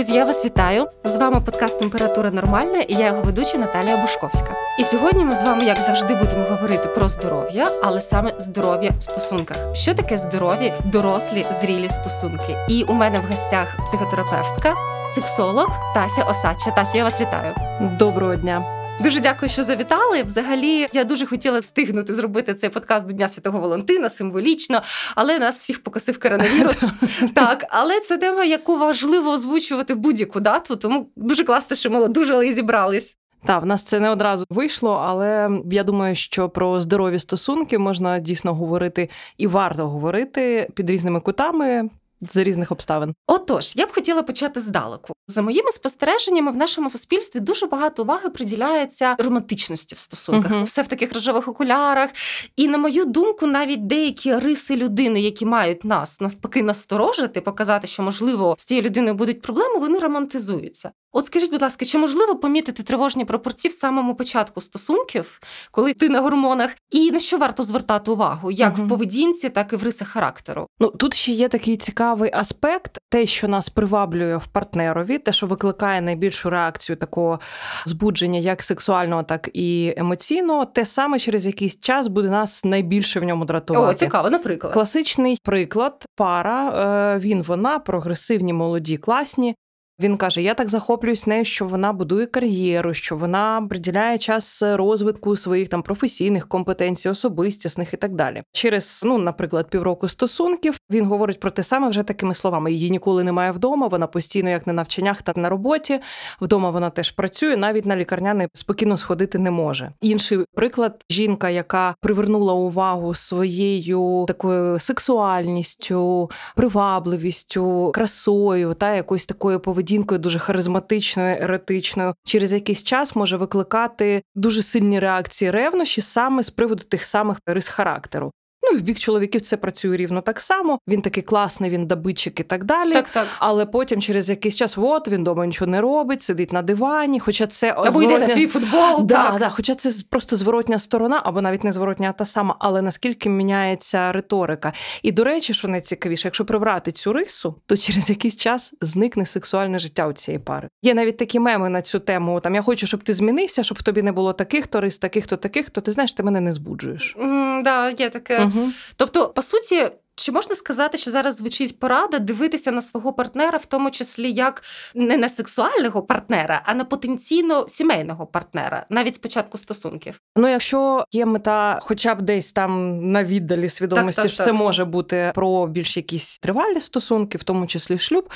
Друзі, я вас вітаю! З вами подкаст Температура Нормальна і я його ведуча Наталія Бушковська. І сьогодні ми з вами, як завжди, будемо говорити про здоров'я, але саме здоров'я в стосунках. Що таке здорові, дорослі, зрілі стосунки? І у мене в гостях психотерапевтка, сексолог Тася Осадча. Тася, я вас вітаю. Доброго дня. Дуже дякую, що завітали. Взагалі, я дуже хотіла встигнути зробити цей подкаст до Дня Святого Валентина символічно, але нас всіх покосив коронавірус. Так, але це тема, яку важливо озвучувати в будь-яку дату, тому дуже класно, що ми одужали і зібрались. Так, в нас це не одразу вийшло, але я думаю, що про здорові стосунки можна дійсно говорити і варто говорити під різними кутами з різних обставин. Отож, я б хотіла почати здалеку. За моїми спостереженнями, в нашому суспільстві дуже багато уваги приділяється романтичності в стосунках, uh-huh. все в таких рожевих окулярах. І на мою думку, навіть деякі риси людини, які мають нас навпаки насторожити, показати, що можливо з цією людиною будуть проблеми, вони романтизуються. От скажіть, будь ласка, чи можливо помітити тривожні пропорції в самому початку стосунків, коли ти на гормонах, і на що варто звертати увагу, як uh-huh. в поведінці, так і в рисах характеру? Ну тут ще є такий цікавий аспект, те, що нас приваблює в партнерові, те, що викликає найбільшу реакцію такого збудження, як сексуального, так і емоційного, те саме через якийсь час буде нас найбільше в ньому дратувати. О, цікаво, наприклад. Класичний приклад пара. Е, він, вона прогресивні, молоді, класні. Він каже: Я так захоплююсь нею, що вона будує кар'єру, що вона приділяє час розвитку своїх там професійних компетенцій, особистісних і так далі. Через, ну, наприклад, півроку стосунків він говорить про те саме вже такими словами: її ніколи немає вдома. Вона постійно, як на навчаннях, так на роботі. Вдома вона теж працює, навіть на лікарняний спокійно сходити не може. Інший приклад жінка, яка привернула увагу своєю такою сексуальністю, привабливістю, красою та якоюсь такою поведінкою поведінкою, дуже харизматичною, еретичною, через якийсь час може викликати дуже сильні реакції ревнощі саме з приводу тих самих рис характеру. Ну і в бік чоловіків це працює рівно так само. Він такий класний, він добитчик і так далі. Так, так. Але потім через якийсь час, от він дома нічого не робить, сидить на дивані. Хоча це або зворотня... йде на свій футбол. Да, так. Да, Хоча це просто зворотня сторона, або навіть не зворотня, а та сама. Але наскільки міняється риторика? І до речі, що найцікавіше, якщо прибрати цю рису, то через якийсь час зникне сексуальне життя у цієї пари. Є навіть такі меми на цю тему. Там я хочу, щоб ти змінився, щоб в тобі не було таких то рис, таких то таких, то ти знаєш, ти мене не збуджуєш. Mm, да, є таке. Угу. Тобто, по суті, чи можна сказати, що зараз звучить порада дивитися на свого партнера, в тому числі як не на сексуального партнера, а на потенційно сімейного партнера, навіть спочатку стосунків? Ну, якщо є мета, хоча б десь там на віддалі свідомості, так, так, що так. це може бути про більш якісь тривалі стосунки, в тому числі шлюб.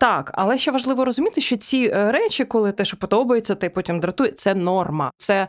Так, але ще важливо розуміти, що ці е, речі, коли те, що подобається, та й потім дратує, це норма. Це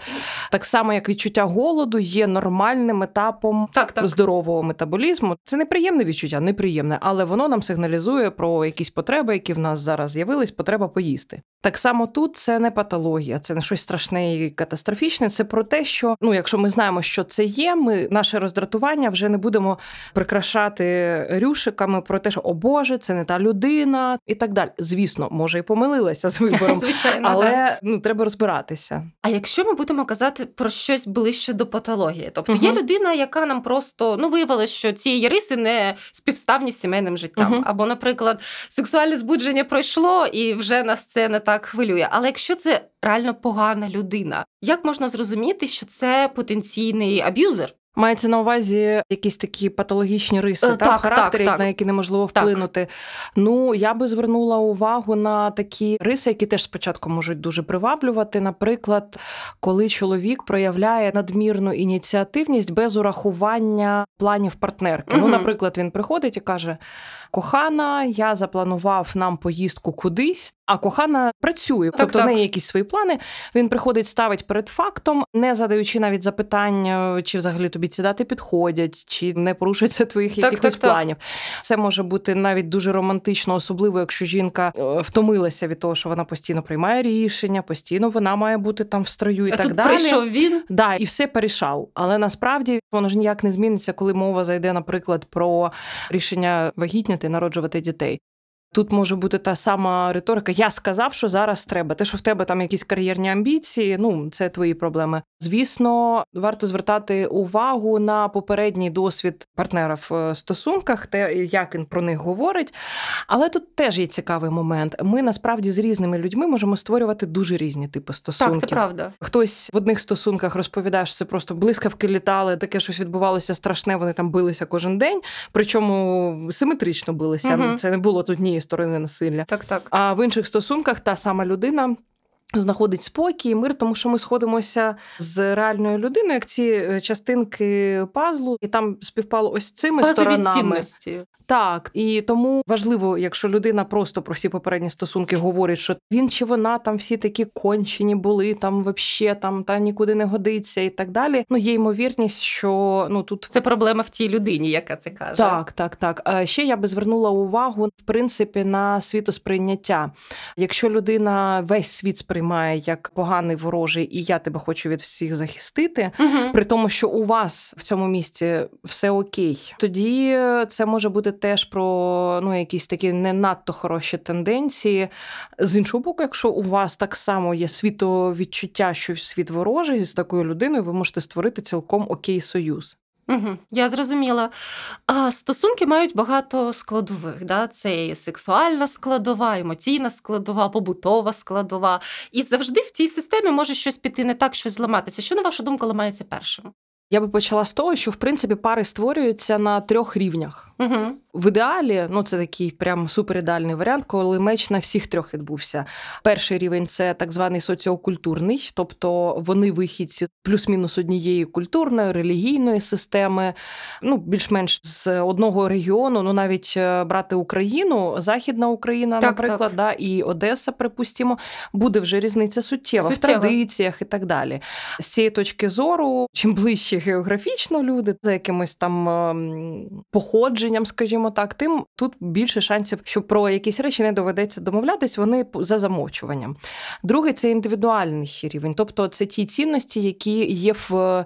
так само, як відчуття голоду, є нормальним етапом так, так. здорового метаболізму. Це не неприємне відчуття, неприємне, але воно нам сигналізує про якісь потреби, які в нас зараз з'явились, потреба поїсти. Так само тут це не патологія, це не щось страшне і катастрофічне. Це про те, що ну, якщо ми знаємо, що це є, ми наше роздратування вже не будемо прикрашати рюшиками про те, що о Боже, це не та людина, і так далі. Звісно, може і помилилася з вибором, Звичайно, але ну треба розбиратися. А якщо ми будемо казати про щось ближче до патології, тобто угу. є людина, яка нам просто ну виявилася, що цієї риси не співставні з сімейним життям, угу. або, наприклад, сексуальне збудження пройшло і вже нас це не так хвилює. Але якщо це реально погана людина, як можна зрозуміти, що це потенційний аб'юзер? Мається на увазі якісь такі патологічні риси так, та, в характері, так, так. на які неможливо вплинути. Ну я би звернула увагу на такі риси, які теж спочатку можуть дуже приваблювати. Наприклад, коли чоловік проявляє надмірну ініціативність без урахування планів партнерки. Угу. Ну, наприклад, він приходить і каже: Кохана, я запланував нам поїздку кудись, а кохана працює. тобто в неї якісь свої плани. Він приходить, ставить перед фактом, не задаючи навіть запитання, чи взагалі тобі ці дати підходять, чи не порушується твоїх так, якихось так, планів. Це може бути навіть дуже романтично, особливо якщо жінка е, втомилася від того, що вона постійно приймає рішення, постійно вона має бути там в строю і а так тут далі. Прийшов він да, і все порішав. Але насправді воно ж ніяк не зміниться, коли мова зайде, наприклад, про рішення вагітняти, народжувати дітей. Тут може бути та сама риторика. Я сказав, що зараз треба. Те, що в тебе там якісь кар'єрні амбіції, ну це твої проблеми. Звісно, варто звертати увагу на попередній досвід партнера в е, стосунках, те, як він про них говорить. Але тут теж є цікавий момент. Ми насправді з різними людьми можемо створювати дуже різні типи стосунків. Так, це правда. Хтось в одних стосунках розповідає, що це просто блискавки літали, таке щось відбувалося страшне. Вони там билися кожен день, причому симетрично билися. Угу. Це не було тут ні сторони насилля. Так, так. А в інших стосунках та сама людина. Знаходить спокій, і мир, тому що ми сходимося з реальною людиною, як ці е, частинки пазлу, і там співпало ось цими Базові сторонами. цінності. Так, і тому важливо, якщо людина просто про всі попередні стосунки говорить, що він чи вона там всі такі кончені були, там вообще там та нікуди не годиться, і так далі. Ну є ймовірність, що ну тут це проблема в тій людині, яка це каже. Так, так, так. А ще я би звернула увагу в принципі на світосприйняття. Якщо людина весь світ сприймає як поганий ворожий, і я тебе хочу від всіх захистити, угу. при тому, що у вас в цьому місці все окей, тоді це може бути теж про ну, якісь такі не надто хороші тенденції. З іншого боку, якщо у вас так само є світовідчуття, що світ ворожий з такою людиною, ви можете створити цілком окей союз. Угу, Я зрозуміла. А Стосунки мають багато складових. Да? Це і сексуальна складова, емоційна складова, побутова складова. І завжди в цій системі може щось піти не так, щось зламатися. Що на вашу думку ламається першим? Я би почала з того, що в принципі пари створюються на трьох рівнях. Угу. В ідеалі, ну це такий прям суперідеальний варіант, коли меч на всіх трьох відбувся. Перший рівень це так званий соціокультурний, тобто вони вихідці плюс-мінус однієї культурної, релігійної системи, ну більш-менш з одного регіону, ну навіть е, брати Україну, Західна Україна, так, наприклад, так. да, і Одеса, припустимо, буде вже різниця суттєва, суттєва в традиціях і так далі. З цієї точки зору, чим ближче географічно люди за якимось там ем, походженням, скажімо так, тим тут більше шансів, що про якісь речі не доведеться домовлятись, вони за замовчуванням. Другий це індивідуальний рівень, тобто це ті цінності, які є в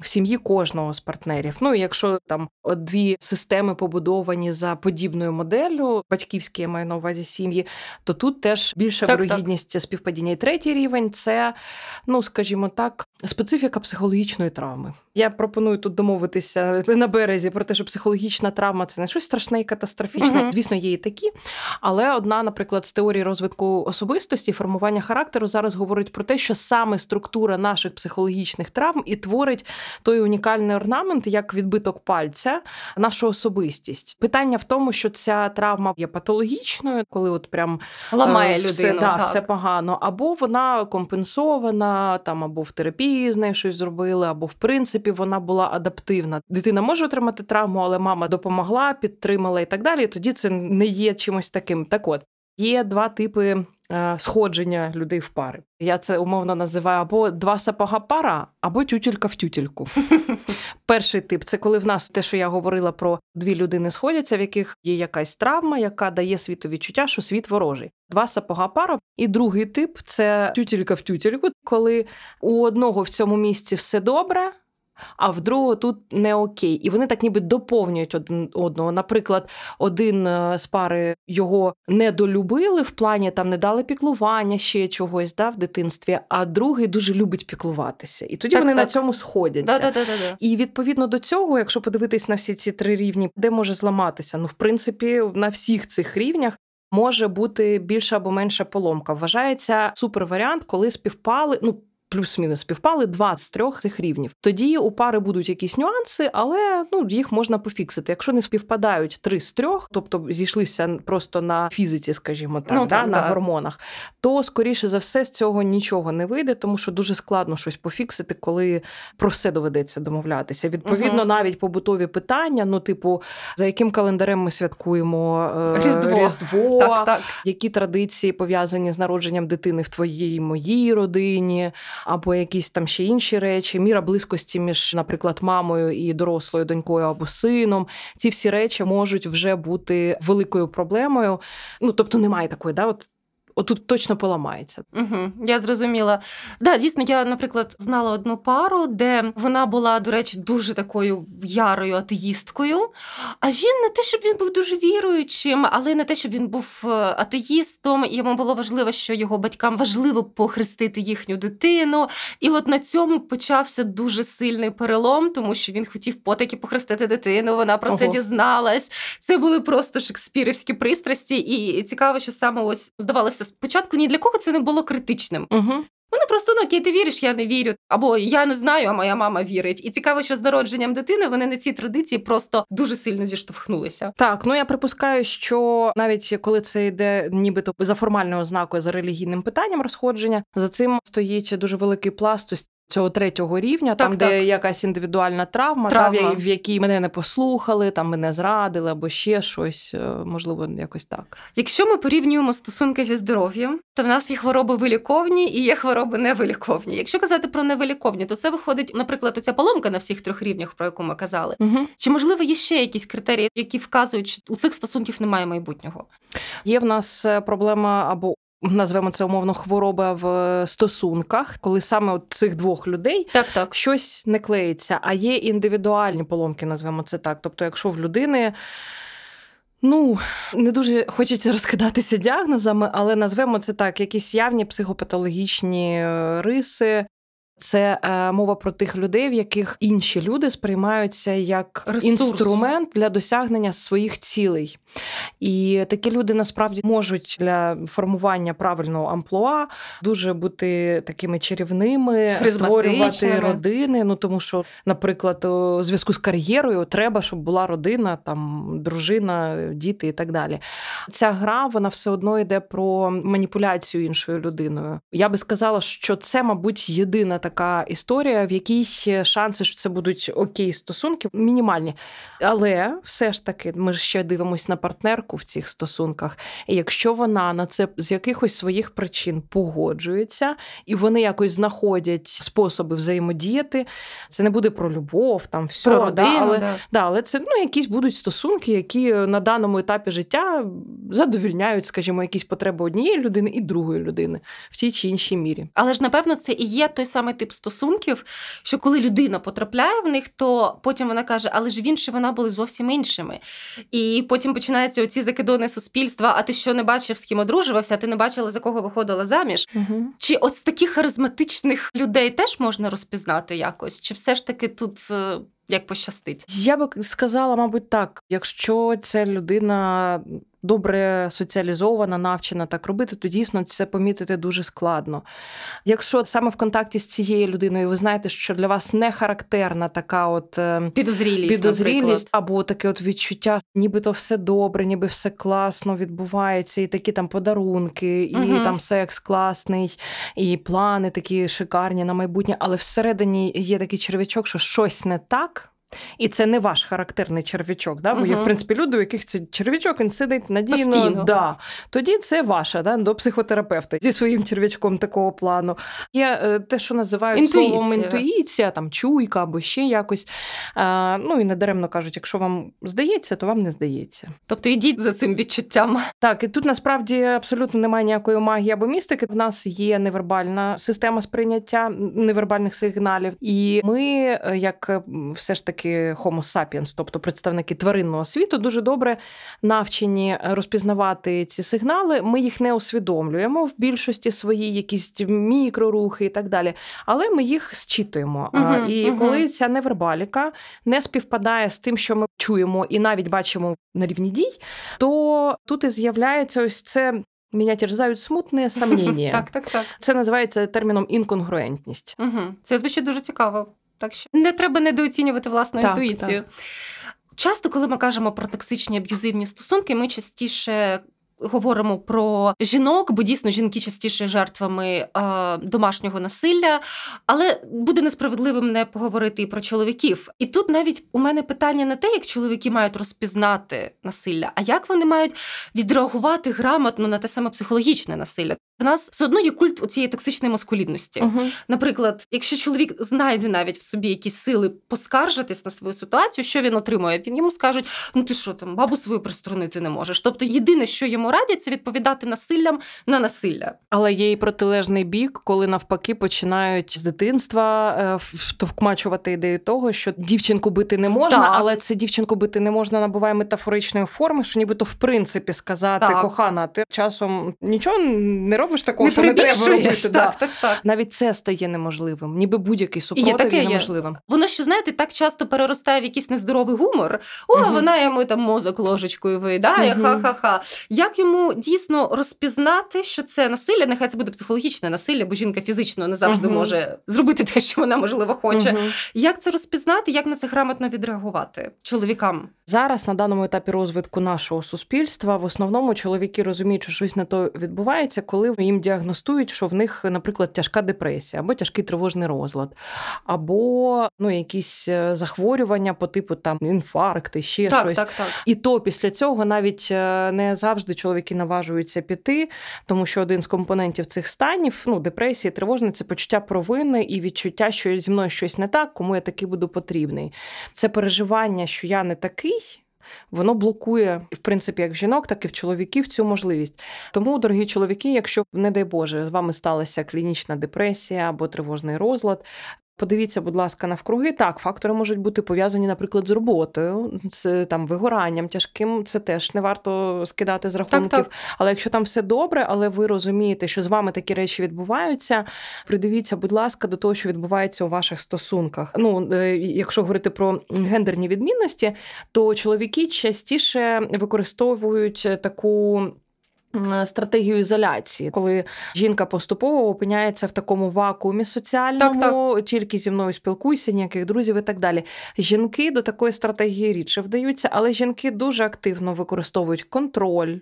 в сім'ї кожного з партнерів. Ну і якщо там дві системи побудовані за подібною моделлю, батьківські я маю на увазі сім'ї, то тут теж більша так, вирогідність так. співпадіння. І третій рівень це, ну скажімо так, специфіка психологічної травми. Я пропоную тут домовитися на березі про те, що психологічна травма це не щось страшне і катастрофічне. Угу. Звісно, є і такі. Але одна, наприклад, з теорії розвитку особистості, формування характеру зараз говорить про те, що саме структура наших психологічних травм і творить той унікальний орнамент, як відбиток пальця, нашу особистість. Питання в тому, що ця травма є патологічною, коли от прям ламає е, все, людину, да, так. все погано, або вона компенсована, там або в терапії з нею щось зробили, або в принципі вона була адаптивна. Дитина може отримати травму, але мама допомогла, підтримала і так далі. Тоді це не є чимось таким. Так от є два типи Е, сходження людей в пари. Я це умовно називаю або два сапога пара, або тютелька в тютельку. Перший тип це коли в нас те, що я говорила про дві людини сходяться, в яких є якась травма, яка дає світу відчуття, що світ ворожий. Два сапога пара. І другий тип це тютелька в тютельку, коли у одного в цьому місці все добре а в другого тут не окей. І вони так ніби доповнюють один одного. Наприклад, один е, з пари його недолюбили в плані там не дали піклування ще чогось да, в дитинстві, а другий дуже любить піклуватися. І тоді так, вони так. на цьому сходяться. Да, да, да, І відповідно до цього, якщо подивитись на всі ці три рівні, де може зламатися? Ну, в принципі, на всіх цих рівнях. Може бути більша або менша поломка. Вважається супер варіант, коли співпали. Ну плюс-мінус співпали два з трьох цих рівнів. Тоді у пари будуть якісь нюанси, але ну їх можна пофіксити. Якщо не співпадають три з трьох, тобто зійшлися просто на фізиці, скажімо так, ну, да, так на да. гормонах, то скоріше за все з цього нічого не вийде, тому що дуже складно щось пофіксити, коли про все доведеться домовлятися. Відповідно, угу. навіть побутові питання, ну, типу, за яким календарем ми святкуємо е, Різдво, Різдво так, так. які традиції пов'язані з народженням дитини в твоїй моїй родині або якісь там ще інші речі, міра близькості між, наприклад, мамою і дорослою донькою або сином. Ці всі речі можуть вже бути великою проблемою. Ну тобто немає такої, да, от отут точно поламається. Угу, Я зрозуміла. Да, дійсно, я, наприклад, знала одну пару, де вона була, до речі, дуже такою ярою атеїсткою. А він не те, щоб він був дуже віруючим, але не те, щоб він був е, атеїстом. І йому було важливо, що його батькам важливо похрестити їхню дитину. І от на цьому почався дуже сильний перелом, тому що він хотів потаки похрестити дитину. Вона про Ого. це дізналась. Це були просто шекспірівські пристрасті, і цікаво, що саме ось здавалося спочатку ні для кого це не було критичним. Угу. Вони просто ну окей, ти віриш, я не вірю. Або я не знаю, а моя мама вірить. І цікаво, що з народженням дитини вони на ці традиції просто дуже сильно зіштовхнулися. Так, ну я припускаю, що навіть коли це йде, нібито за формальною ознакою за релігійним питанням розходження, за цим стоїть дуже великий пласт Цього третього рівня, так, там, так. де якась індивідуальна травма, травма. Та, в якій мене не послухали, там мене зрадили або ще щось, е, можливо, якось так. Якщо ми порівнюємо стосунки зі здоров'ям, то в нас є хвороби виліковні і є хвороби невиліковні. Якщо казати про невиліковні, то це виходить, наприклад, оця поломка на всіх трьох рівнях, про яку ми казали. Угу. Чи можливо є ще якісь критерії, які вказують, що у цих стосунків немає майбутнього? Є в нас е, проблема або Назвемо це умовно хвороба в стосунках, коли саме от цих двох людей так, так. щось не клеїться, а є індивідуальні поломки, назвемо це так. Тобто, якщо в людини. Ну, не дуже хочеться розкидатися діагнозами, але назвемо це так: якісь явні психопатологічні е, риси, це е, мова про тих людей, в яких інші люди сприймаються як Ресурс. інструмент для досягнення своїх цілей. І такі люди насправді можуть для формування правильного амплуа дуже бути такими чарівними, створювати родини. Ну тому що, наприклад, у зв'язку з кар'єрою треба, щоб була родина, там дружина, діти і так далі. Ця гра вона все одно йде про маніпуляцію іншою людиною. Я би сказала, що це, мабуть, єдина така історія, в якій шанси, що це будуть окей стосунки, мінімальні. Але все ж таки, ми ж ще дивимося на партнерку в цих стосунках. І якщо вона на це з якихось своїх причин погоджується, і вони якось знаходять способи взаємодіяти, це не буде про любов, там все, про родину, да, але да. Да, але це ну, якісь будуть стосунки, які на даному етапі життя задовільняють, скажімо, якісь потреби однієї людини і другої людини в тій чи іншій мірі. Але ж напевно це і є той самий тип стосунків, що коли людина потрапляє в них, то потім вона каже, але ж він чи вона були зовсім іншими. І потім починаються оці закидони суспільства. А ти що не бачив, з ким одружувався, а ти не бачила, за кого виходила заміж? Угу. Чи от з таких харизматичних людей теж можна розпізнати якось? Чи все ж таки тут е, як пощастить? Я би сказала, мабуть, так. Якщо ця людина добре соціалізована, навчена так робити, то дійсно це помітити дуже складно. Якщо саме в контакті з цією людиною ви знаєте, що для вас не характерна така от е, підозрілість, підозрілість або таке от відчуття, нібито все добре, ніби все класно відбувається, і такі там подарунки, і угу. там секс класний, і плани такі шикарні на майбутнє, але всередині є такий червячок, що щось не так. І це не ваш характерний черв'ячок, да? бо uh-huh. є, в принципі, люди, у яких цей черв'ячок він сидить надійно. Постійно. Да. Тоді це ваше да? до психотерапевта зі своїм черв'ячком такого плану. Є е, те, що називають інтуїція. словом інтуїція, там чуйка або ще якось. А, Ну і недаремно кажуть, якщо вам здається, то вам не здається. Тобто йдіть за цим відчуттям. Так, і тут насправді абсолютно немає ніякої магії або містики. В нас є невербальна система сприйняття невербальних сигналів, і ми, е, як все ж таки таки Homo sapiens, тобто представники тваринного світу, дуже добре навчені розпізнавати ці сигнали. Ми їх не усвідомлюємо в більшості свої, якісь мікрорухи і так далі. Але ми їх зчитуємо. uh і uh коли ця невербаліка не співпадає з тим, що ми чуємо і навіть бачимо на рівні дій, то тут і з'являється ось це. Меня терзають смутне сомнення. Так, так, так. Це називається терміном інконгруентність. Угу. Це звучить дуже цікаво. Так що не треба недооцінювати власну так, інтуїцію. Так. Часто, коли ми кажемо про токсичні аб'юзивні стосунки, ми частіше. Говоримо про жінок, бо дійсно жінки частіше жертвами е, домашнього насилля, але буде несправедливим не поговорити і про чоловіків. І тут навіть у мене питання не те, як чоловіки мають розпізнати насилля, а як вони мають відреагувати грамотно на те саме психологічне насилля. В нас все одно є культ у цієї токсичної маскулінності. Uh-huh. Наприклад, якщо чоловік знайде навіть в собі якісь сили поскаржитись на свою ситуацію, що він отримує? Він йому скажуть: ну ти що там, бабу свою приструнити не можеш. Тобто, єдине, що йому радять, це відповідати насиллям на насилля. Але є і протилежний бік, коли навпаки починають з дитинства е, втовкмачувати ідею того, що дівчинку бити не можна, так. але це дівчинку бити не можна набуває метафоричної форми, що нібито в принципі сказати так. кохана, ти часом нічого не робиш такого, не що не треба робити. Так, да. так, так. Навіть це стає неможливим, ніби будь-який супротив є, таке є. Воно ще знаєте, так часто переростає в якийсь нездоровий гумор. О, угу. вона йому там мозок ложечкою виїдає, угу. ха-ха-ха. Як йому дійсно розпізнати, що це насилля? Нехай це буде психологічне насилля, бо жінка фізично не завжди угу. може зробити те, що вона можливо хоче. Як це розпізнати? Як на це грамотно відреагувати чоловікам? Зараз на даному етапі розвитку нашого суспільства в основному чоловіки розуміють, що щось не то відбувається, коли їм діагностують, що в них, наприклад, тяжка депресія або тяжкий тривожний розлад, або ну якісь е, захворювання по типу там інфаркти, ще так, щось. Так, так. І то після цього навіть е, не завжди чоловіки наважуються піти, тому що один з компонентів цих станів ну депресії, тривожне це почуття провини і відчуття, що зі мною щось не так, кому я такий буду потрібний. Це переживання, що я не такий. Воно блокує в принципі як в жінок, так і в чоловіків цю можливість. Тому, дорогі чоловіки, якщо не дай Боже, з вами сталася клінічна депресія або тривожний розлад, Подивіться, будь ласка, навкруги. Так, фактори можуть бути пов'язані, наприклад, з роботою, з там вигоранням тяжким. Це теж не варто скидати з рахунків. Так, так. Але якщо там все добре, але ви розумієте, що з вами такі речі відбуваються, придивіться, будь ласка, до того, що відбувається у ваших стосунках. Ну, е, якщо говорити про гендерні відмінності, то чоловіки частіше використовують таку. Стратегію ізоляції, коли жінка поступово опиняється в такому вакуумі соціальному, так, так. тільки зі мною спілкуйся, ніяких друзів і так далі. Жінки до такої стратегії рідше вдаються, але жінки дуже активно використовують контроль.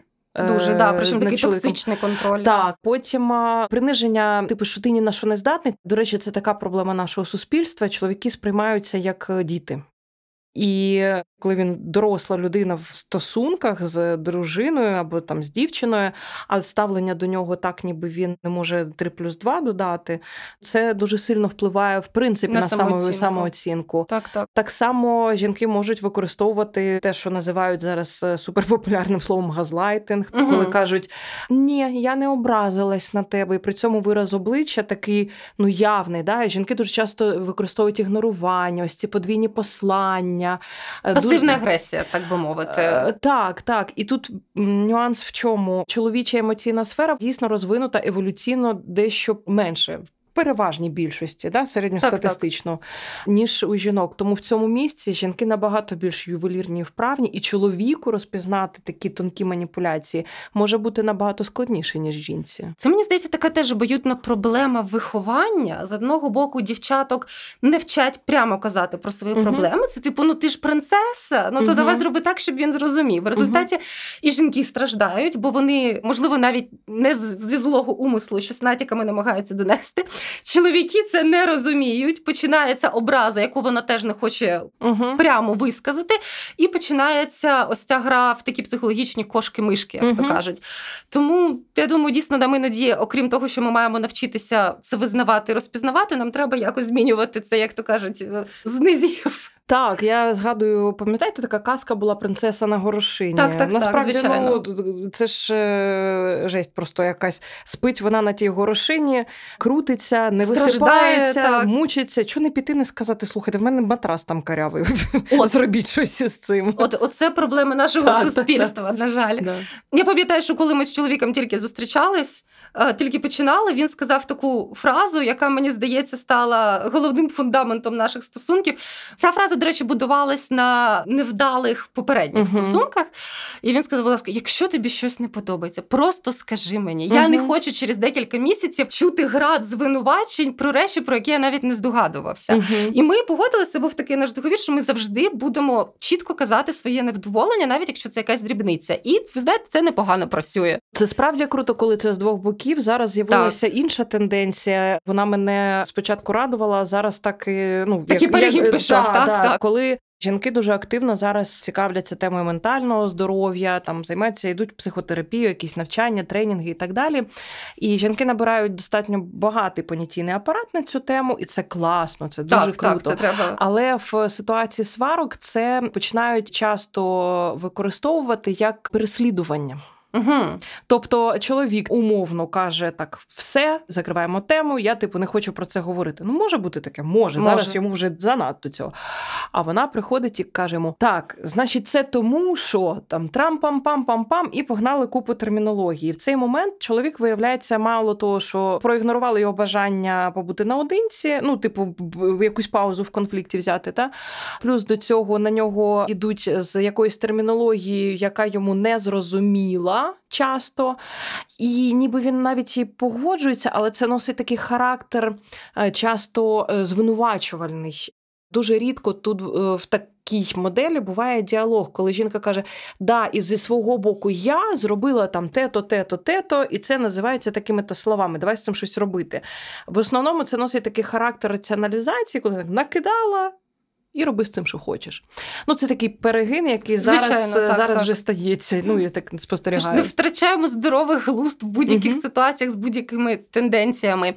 Дуже да, причому такий чоловіком. токсичний контроль. Так, потім приниження, типу, що ти ні на що не здатний. До речі, це така проблема нашого суспільства. Чоловіки сприймаються як е, діти. І коли він доросла людина в стосунках з дружиною або там з дівчиною, а ставлення до нього так, ніби він не може 3 плюс 2 додати, це дуже сильно впливає в принципі на, на самооцінку. самооцінку. Так, так. Так само жінки можуть використовувати те, що називають зараз е, суперпопулярним словом газлайтинг, угу. коли кажуть: ні, я не образилась на тебе, і при цьому вираз обличчя такий ну явний. Да? І Жінки дуже часто використовують ігнорування, ось ці подвійні послання. Е, Пасивна агресія, так би мовити. Е, так, так. І тут нюанс в чому чоловіча емоційна сфера дійсно розвинута еволюційно дещо менше переважній більшості, да, середньостатистично, так, так. ніж у жінок. Тому в цьому місці жінки набагато більш ювелірні і вправні, і чоловіку розпізнати такі тонкі маніпуляції може бути набагато складніше, ніж жінці. Це мені здається, така теж обоюдна проблема виховання. З одного боку, дівчаток не вчать прямо казати про свої угу. проблеми. Це типу, ну ти ж принцеса, ну то угу. давай зроби так, щоб він зрозумів. В результаті угу. і жінки страждають, бо вони, можливо, навіть не зі злого умислу, що з натяками намагаються донести. Чоловіки це не розуміють. Починається образа, яку вона теж не хоче uh прямо висказати, і починається ось ця гра в такі психологічні кошки-мишки, як uh то кажуть. Тому я думаю, дійсно нам іноді, окрім того, що ми маємо навчитися це визнавати, розпізнавати, нам треба якось змінювати це, як то кажуть, з низів. Так, я згадую, пам'ятаєте, така казка була принцеса на горошині. Так, так, Насправді, так, звичайно. ну це ж е, жесть, просто якась спить вона на тій горошині, крутиться, не Страждає, висипається, так. мучиться. Чого не піти, не сказати, слухайте, в мене матрас там карявий. От. Зробіть щось із цим. От Оце проблеми нашого так, суспільства, так, на жаль. Я пам'ятаю, що коли ми з чоловіком тільки зустрічались, е, тільки починали, він сказав таку фразу, яка мені здається стала головним фундаментом наших стосунків. Ця фраза до речі, будувалась на невдалих попередніх uh-huh. стосунках. І він сказав: будь ласка, якщо тобі щось не подобається, просто скажи мені. Uh-huh. Я не хочу через декілька місяців чути град звинувачень про речі, про які я навіть не здогадувався. Uh-huh. І ми погодилися, був такий наш договір, що ми завжди будемо чітко казати своє невдоволення, навіть якщо це якась дрібниця. І ви знаєте, це непогано працює. Це справді круто, коли це з двох боків. Зараз з'явилася так. інша тенденція. Вона мене спочатку радувала, зараз так і ну Такий перегін пішов. так, так. Коли Жінки дуже активно зараз цікавляться темою ментального здоров'я, там займаються, йдуть психотерапію, якісь навчання, тренінги і так далі. І жінки набирають достатньо багатий понятійний апарат на цю тему, і це класно, це дуже так, круто. Так, це треба. Але в ситуації сварок це починають часто використовувати як переслідування. Угу. Тобто чоловік умовно каже так: все, закриваємо тему. Я типу не хочу про це говорити. Ну може бути таке, може. може. зараз йому вже занадто цього. А вона приходить і каже йому: так, значить, це тому, що там трам-пам-пам-пам-пам, і погнали купу термінології. В цей момент чоловік виявляється, мало того, що проігнорували його бажання побути наодинці, ну, типу, якусь паузу в конфлікті взяти. Та плюс до цього на нього йдуть з якоюсь термінологією, яка йому не зрозуміла часто, і ніби він навіть і погоджується, але це носить такий характер е, часто е, звинувачувальний. Дуже рідко тут е, в такій моделі буває діалог, коли жінка каже: Да, і зі свого боку я зробила там те-то, те-то, те-то, і це називається такими то словами. Давай з цим щось робити. В основному це носить такий характер раціоналізації, коли накидала і роби з цим, що хочеш. Ну, це такий перегин, який Звичайно, зараз так, зараз так. вже стається. Ну, я так спостерігаю. Тож не втрачаємо здорових глузд в будь-яких угу. ситуаціях з будь-якими тенденціями.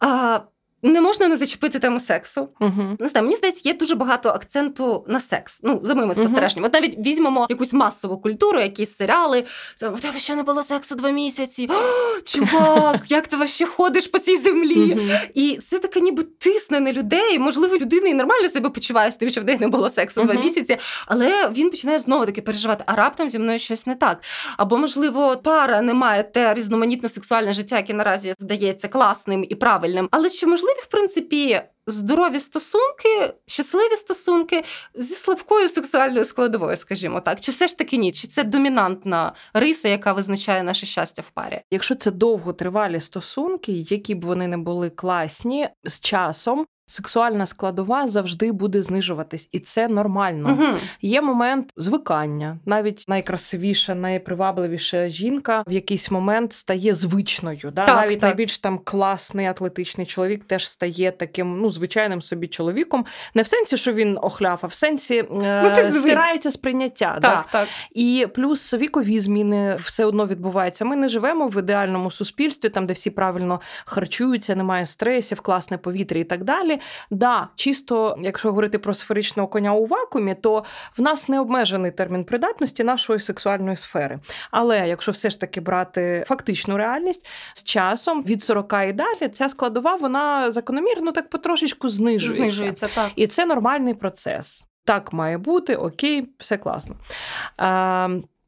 А, не можна не зачепити тему сексу. Uh-huh. Не знаю, мені здається, є дуже багато акценту на секс. Ну, за моїми спостереженнями. Uh-huh. От навіть візьмемо якусь масову культуру, якісь серіали. Там, у тебе ще не було сексу два місяці. О, чувак, як ти ще ходиш по цій землі? Uh-huh. І це таке ніби тисне на людей. Можливо, людина і нормально себе почуває з тим, що в них не було сексу два місяці, але він починає знову таки переживати, а раптом зі мною щось не так. Або, можливо, пара не має те різноманітне сексуальне життя, яке наразі здається класним і правильним. Але чи можливо? Можливі, в принципі, здорові стосунки, щасливі стосунки зі слабкою сексуальною складовою, скажімо так, чи все ж таки ні? Чи це домінантна риса, яка визначає наше щастя в парі? Якщо це довготривалі стосунки, які б вони не були класні, з часом сексуальна складова завжди буде знижуватись, і це нормально. Угу. Є момент звикання. Навіть найкрасивіша, найпривабливіша жінка в якийсь момент стає звичною. Да? Так, Навіть так. найбільш там класний атлетичний чоловік теж стає таким ну звичайним собі чоловіком. Не в сенсі, що він охляв, а в сенсі е- ну, стирається сприйняття. Так, да. так. І плюс вікові зміни все одно відбуваються. Ми не живемо в ідеальному суспільстві, там де всі правильно харчуються, немає стресів, класне повітря і так далі. Да, чисто, якщо говорити про сферичного коня у вакуумі, то в нас не обмежений термін придатності нашої сексуальної сфери. Але якщо все ж таки брати фактичну реальність, з часом від 40 і далі ця складова вона закономірно так потрошечку знижується. Знижується, так. І це нормальний процес. Так має бути, окей, все класно.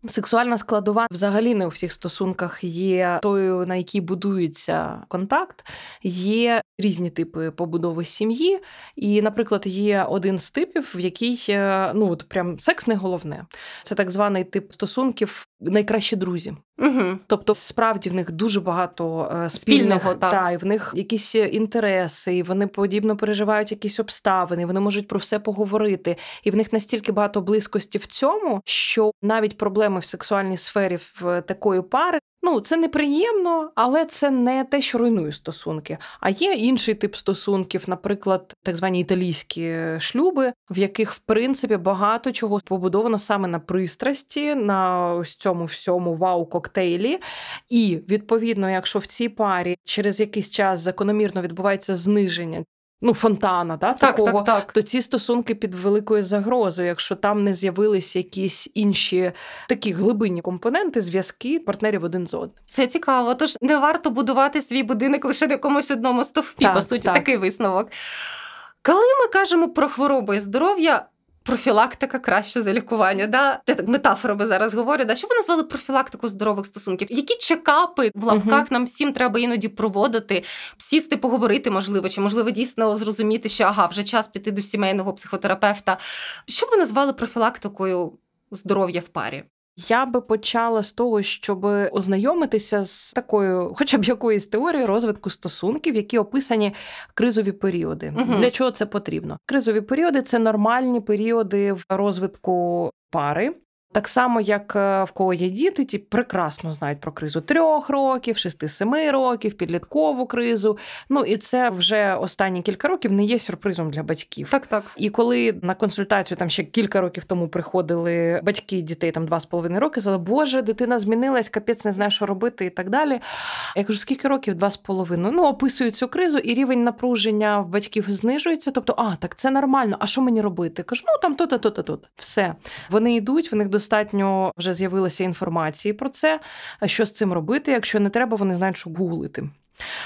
Сексуальна складова взагалі не у всіх стосунках є тою, на якій будується контакт. Є різні типи побудови сім'ї. І, наприклад, є один з типів, в який е, ну от прям секс не головне. Це так званий тип стосунків найкращі друзі. Угу. Тобто, справді в них дуже багато е, спільного, Спільного, та. та, і в них якісь інтереси, і вони подібно переживають якісь обставини, вони можуть про все поговорити. І в них настільки багато близькості в цьому, що навіть проблеми в сексуальній сфері в такої пари Ну, це неприємно, але це не те, що руйнує стосунки. А є інший тип стосунків, наприклад, так звані італійські шлюби, в яких в принципі багато чого побудовано саме на пристрасті, на ось цьому всьому вау-коктейлі. І відповідно, якщо в цій парі через якийсь час закономірно відбувається зниження ну, фонтана, да, так, такого, так, так. то ці стосунки під великою загрозою, якщо там не з'явилися якісь інші такі глибинні компоненти, зв'язки партнерів один з одним. Це цікаво. Тож не варто будувати свій будинок лише на якомусь одному стовпі, так, по суті, так. такий висновок. Коли ми кажемо про хвороби і здоров'я, профілактика краще за лікування. Да? Я так метафорами зараз говорю. Да? Що ви назвали профілактику здорових стосунків? Які чекапи в лапках нам всім треба іноді проводити, сісти, поговорити, можливо, чи можливо дійсно зрозуміти, що ага, вже час піти до сімейного психотерапевта. Що б ви назвали профілактикою здоров'я в парі? Я би почала з того, щоб ознайомитися з такою, хоча б якоюсь теорією розвитку стосунків, які описані кризові періоди. Угу. Для чого це потрібно? Кризові періоди це нормальні періоди в розвитку пари. Так само, як е, в кого є діти, ті прекрасно знають про кризу трьох років, шести-семи років, підліткову кризу. Ну і це вже останні кілька років не є сюрпризом для батьків. Так, так. І коли на консультацію там ще кілька років тому приходили батьки дітей там два з половиною роки, сказали, Боже, дитина змінилась, капець не знає, що робити, і так далі. Я кажу, скільки років? Два з половиною. Ну, описують цю кризу, і рівень напруження в батьків знижується. Тобто, а так це нормально. А що мені робити? Кажу, ну там то-то, то-то, то Все. Вони йдуть, в них достатньо вже з'явилося інформації про це, що з цим робити. Якщо не треба, вони знають, що гуглити.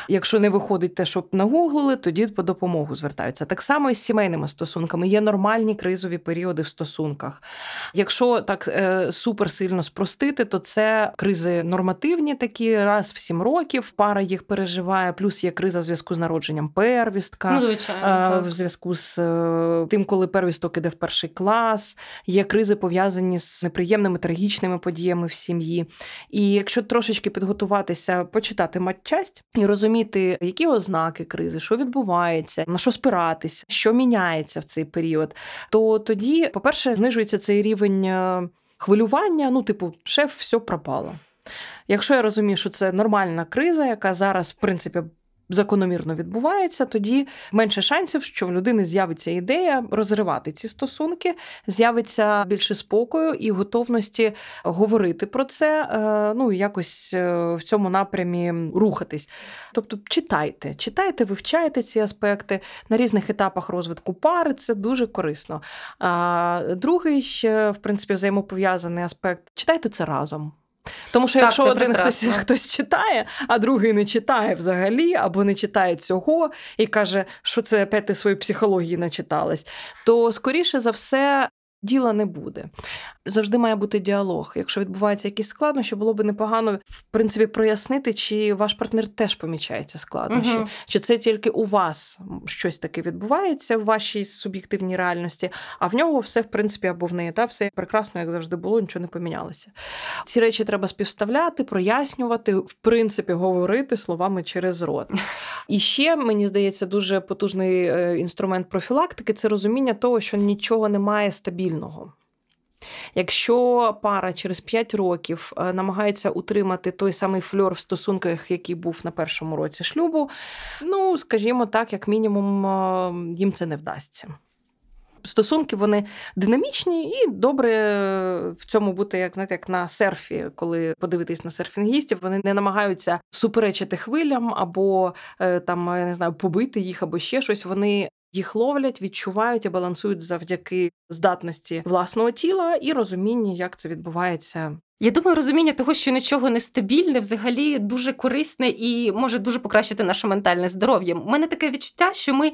Якщо не виходить те, щоб нагуглили, тоді по допомогу звертаються. Так само і з сімейними стосунками. Є нормальні кризові періоди в стосунках. Якщо так е, супер сильно спростити, то це кризи нормативні, такі раз в сім років. Пара їх переживає, плюс є криза в зв'язку з народженням первістка, ну, звичайно, в зв'язку з е, тим, коли первісток іде в перший клас. Є кризи пов'язані з неприємними трагічними подіями в сім'ї. І якщо трошечки підготуватися, почитати матчасть і розуміти, які ознаки кризи, що відбувається, на що спиратися, що міняється в цей період, то тоді, по-перше, знижується цей рівень е, хвилювання. Ну, типу, шеф, все пропало. Якщо я розумію, що це нормальна криза, яка зараз, в принципі, закономірно відбувається, тоді менше шансів, що в людини з'явиться ідея розривати ці стосунки, з'явиться більше спокою і готовності говорити про це, е, ну якось е, в цьому напрямі рухатись. Тобто, читайте, читайте, вивчайте ці аспекти на різних етапах розвитку пари. Це дуже корисно. А другий, в принципі, взаємопов'язаний аспект читайте це разом. Тому що так, якщо один хтось хтось читає, а другий не читає взагалі, або не читає цього і каже, що це опять ти свою психологію начиталась, то скоріше за все діла не буде. Завжди має бути діалог. Якщо відбуваються якісь складнощі, було б непогано в принципі прояснити, чи ваш партнер теж помічається складнощі, угу. чи це тільки у вас щось таке відбувається в вашій суб'єктивній реальності, а в нього все в принципі або в неї та все прекрасно, як завжди було, нічого не помінялося. Ці речі треба співставляти, прояснювати, в принципі, говорити словами через рот. І ще мені здається дуже потужний е, інструмент профілактики це розуміння того, що нічого немає стабільного спільного. Якщо пара через 5 років е, намагається утримати той самий фльор в стосунках, який був на першому році шлюбу, ну скажімо так, як мінімум, е, їм це не вдасться. Стосунки вони динамічні і добре в цьому бути, як знаєте, як на серфі, коли подивитись на серфінгістів, вони не намагаються суперечити хвилям або е, там я не знаю побити їх, або ще щось. Вони їх ловлять, відчувають і балансують завдяки здатності власного тіла і розуміння, як це відбувається. Я думаю, розуміння того, що нічого не стабільне, взагалі дуже корисне і може дуже покращити наше ментальне здоров'я. У мене таке відчуття, що ми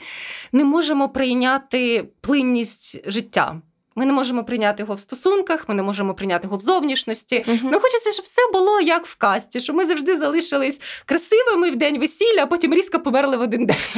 не можемо прийняти плинність життя. Ми не можемо прийняти його в стосунках, ми не можемо прийняти його в зовнішності. Uh-huh. Нам хочеться, щоб все було як в касті, щоб ми завжди залишились красивими в день весілля, а потім різко померли в один день.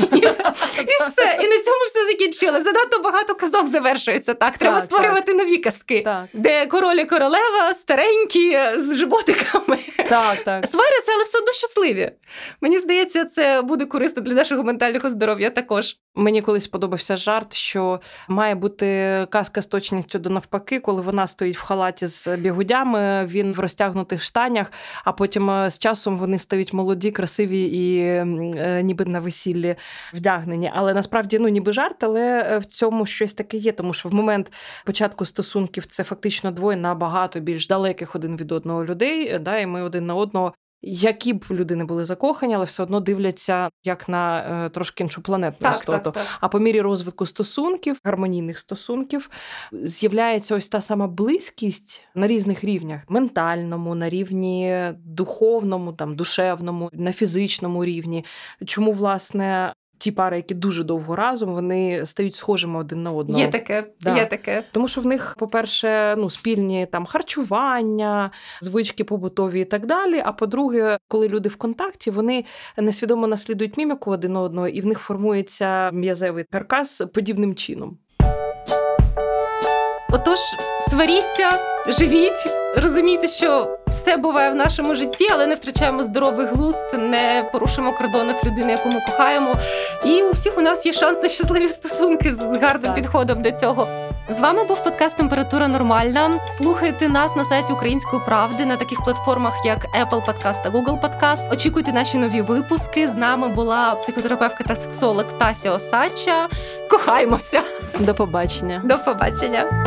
І все. І на цьому все закінчили. Занадто багато казок завершується так. Треба створювати нові казки, де король і королева старенькі з животиками. Так, так. Сваряться, але все одно щасливі. Мені здається, це буде корисно для нашого ментального здоров'я також. Мені колись сподобався жарт, що має бути казка з точністю до навпаки, коли вона стоїть в халаті з бігудями, він в розтягнутих штанях, а потім е, з часом вони стають молоді, красиві і е, ніби на весіллі вдягнені. Але насправді ну ніби жарт, але е, в цьому щось таке є, тому що в момент початку стосунків це фактично двоє набагато більш далеких один від одного людей. Да, І ми один на одного які б люди не були закохані, але все одно дивляться як на е, трошки іншу планетну так. Так, так. А по мірі розвитку стосунків, гармонійних стосунків, з'являється ось та сама близькість на різних рівнях: ментальному, на рівні духовному, там душевному, на фізичному рівні. Чому власне ті пари, які дуже довго разом, вони стають схожими один на одного. Є таке, да. є таке. Тому що в них, по-перше, ну спільні там харчування, звички побутові і так далі. А по-друге, коли люди в контакті, вони несвідомо наслідують міміку один одного, і в них формується м'язевий каркас подібним чином. Отож, сваріться, живіть, розумійте, що все буває в нашому житті, але не втрачаємо здоровий глузд, не порушимо кордонів людини, яку ми кохаємо. І у всіх у нас є шанс на щасливі стосунки з гарним підходом до цього. З вами був подкаст Температура Нормальна. Слухайте нас на сайті Української правди на таких платформах, як Apple Podcast та Google Podcast. Очікуйте наші нові випуски. З нами була психотерапевтка та сексолог Тася Осадча. Кохаймося. До побачення. До побачення.